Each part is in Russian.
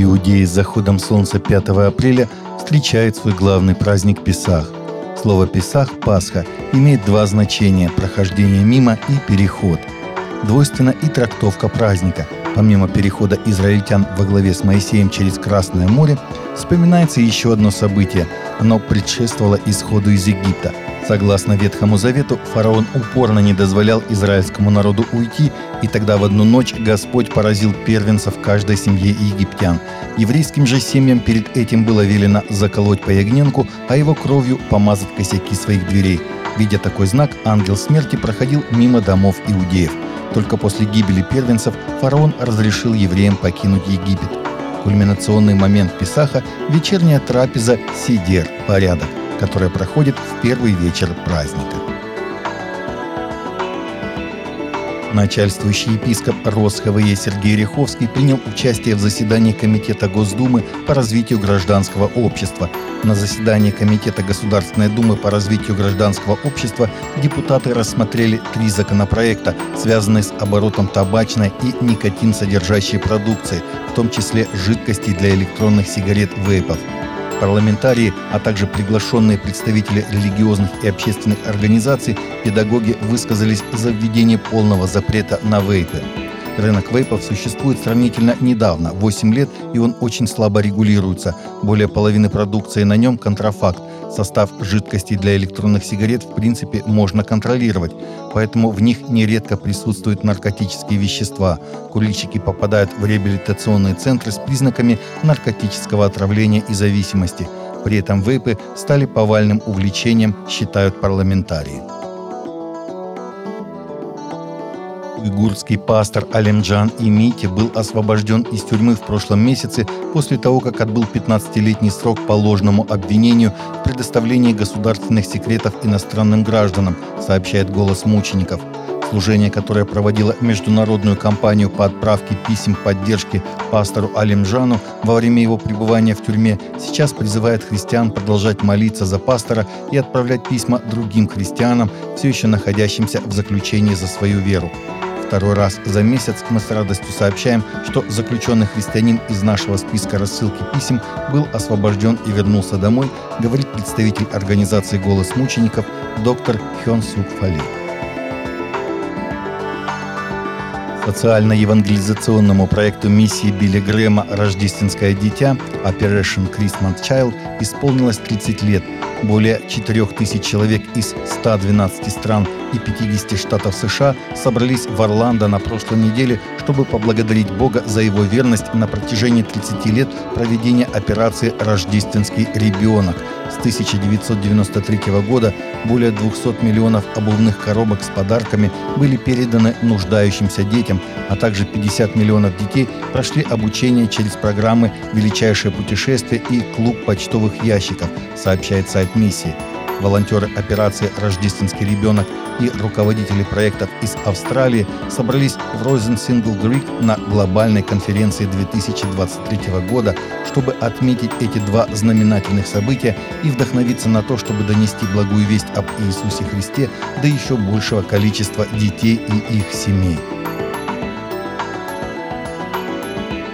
Иудеи с заходом солнца 5 апреля встречают свой главный праздник Песах. Слово «Песах» – «Пасха» имеет два значения – прохождение мимо и переход. Двойственна и трактовка праздника. Помимо перехода израильтян во главе с Моисеем через Красное море, вспоминается еще одно событие. Оно предшествовало исходу из Египта – Согласно Ветхому Завету, фараон упорно не дозволял израильскому народу уйти, и тогда в одну ночь Господь поразил первенцев каждой семье египтян. Еврейским же семьям перед этим было велено заколоть по ягненку, а его кровью помазать косяки своих дверей. Видя такой знак, ангел смерти проходил мимо домов иудеев. Только после гибели первенцев фараон разрешил евреям покинуть Египет. Кульминационный момент Песаха – вечерняя трапеза Сидер – порядок которая проходит в первый вечер праздника. Начальствующий епископ РосХВЕ Сергей Риховский принял участие в заседании Комитета Госдумы по развитию гражданского общества. На заседании Комитета Государственной Думы по развитию гражданского общества депутаты рассмотрели три законопроекта, связанные с оборотом табачной и никотин содержащей продукции, в том числе жидкостей для электронных сигарет вейпов – Парламентарии, а также приглашенные представители религиозных и общественных организаций, педагоги высказались за введение полного запрета на вейпы. Рынок вейпов существует сравнительно недавно, 8 лет, и он очень слабо регулируется. Более половины продукции на нем – контрафакт. Состав жидкостей для электронных сигарет в принципе можно контролировать, поэтому в них нередко присутствуют наркотические вещества. Курильщики попадают в реабилитационные центры с признаками наркотического отравления и зависимости. При этом вейпы стали повальным увлечением, считают парламентарии. Уйгурский пастор Алимджан Имити был освобожден из тюрьмы в прошлом месяце после того, как отбыл 15-летний срок по ложному обвинению в предоставлении государственных секретов иностранным гражданам, сообщает «Голос мучеников». Служение, которое проводило международную кампанию по отправке писем поддержки пастору Алимжану во время его пребывания в тюрьме, сейчас призывает христиан продолжать молиться за пастора и отправлять письма другим христианам, все еще находящимся в заключении за свою веру. Второй раз за месяц мы с радостью сообщаем, что заключенный христианин из нашего списка рассылки писем был освобожден и вернулся домой, говорит представитель организации «Голос мучеников» доктор Хён Сук Фали. Социально-евангелизационному проекту миссии Билли Грэма «Рождественское дитя» Operation Christmas Child исполнилось 30 лет. Более 4000 человек из 112 стран и 50 штатов США собрались в Орландо на прошлой неделе, чтобы поблагодарить Бога за его верность на протяжении 30 лет проведения операции «Рождественский ребенок». С 1993 года более 200 миллионов обувных коробок с подарками были переданы нуждающимся детям, а также 50 миллионов детей прошли обучение через программы «Величайшее путешествие» и «Клуб почтовых ящиков», сообщает сайт миссии волонтеры операции «Рождественский ребенок» и руководители проектов из Австралии собрались в Розен Сингл Грик на глобальной конференции 2023 года, чтобы отметить эти два знаменательных события и вдохновиться на то, чтобы донести благую весть об Иисусе Христе до еще большего количества детей и их семей.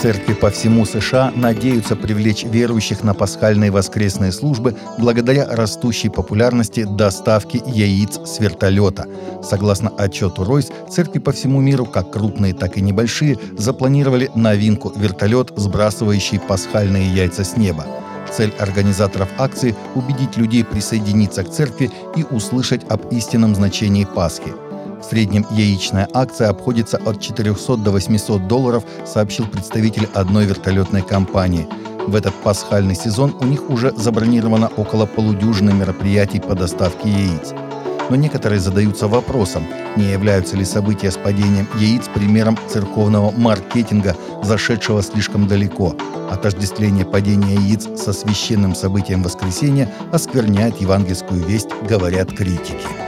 Церкви по всему США надеются привлечь верующих на пасхальные воскресные службы благодаря растущей популярности доставки яиц с вертолета. Согласно отчету Ройс, церкви по всему миру, как крупные, так и небольшие, запланировали новинку – вертолет, сбрасывающий пасхальные яйца с неба. Цель организаторов акции – убедить людей присоединиться к церкви и услышать об истинном значении Пасхи – в среднем яичная акция обходится от 400 до 800 долларов, сообщил представитель одной вертолетной компании. В этот пасхальный сезон у них уже забронировано около полудюжины мероприятий по доставке яиц. Но некоторые задаются вопросом, не являются ли события с падением яиц примером церковного маркетинга, зашедшего слишком далеко. Отождествление падения яиц со священным событием воскресения оскверняет евангельскую весть, говорят критики.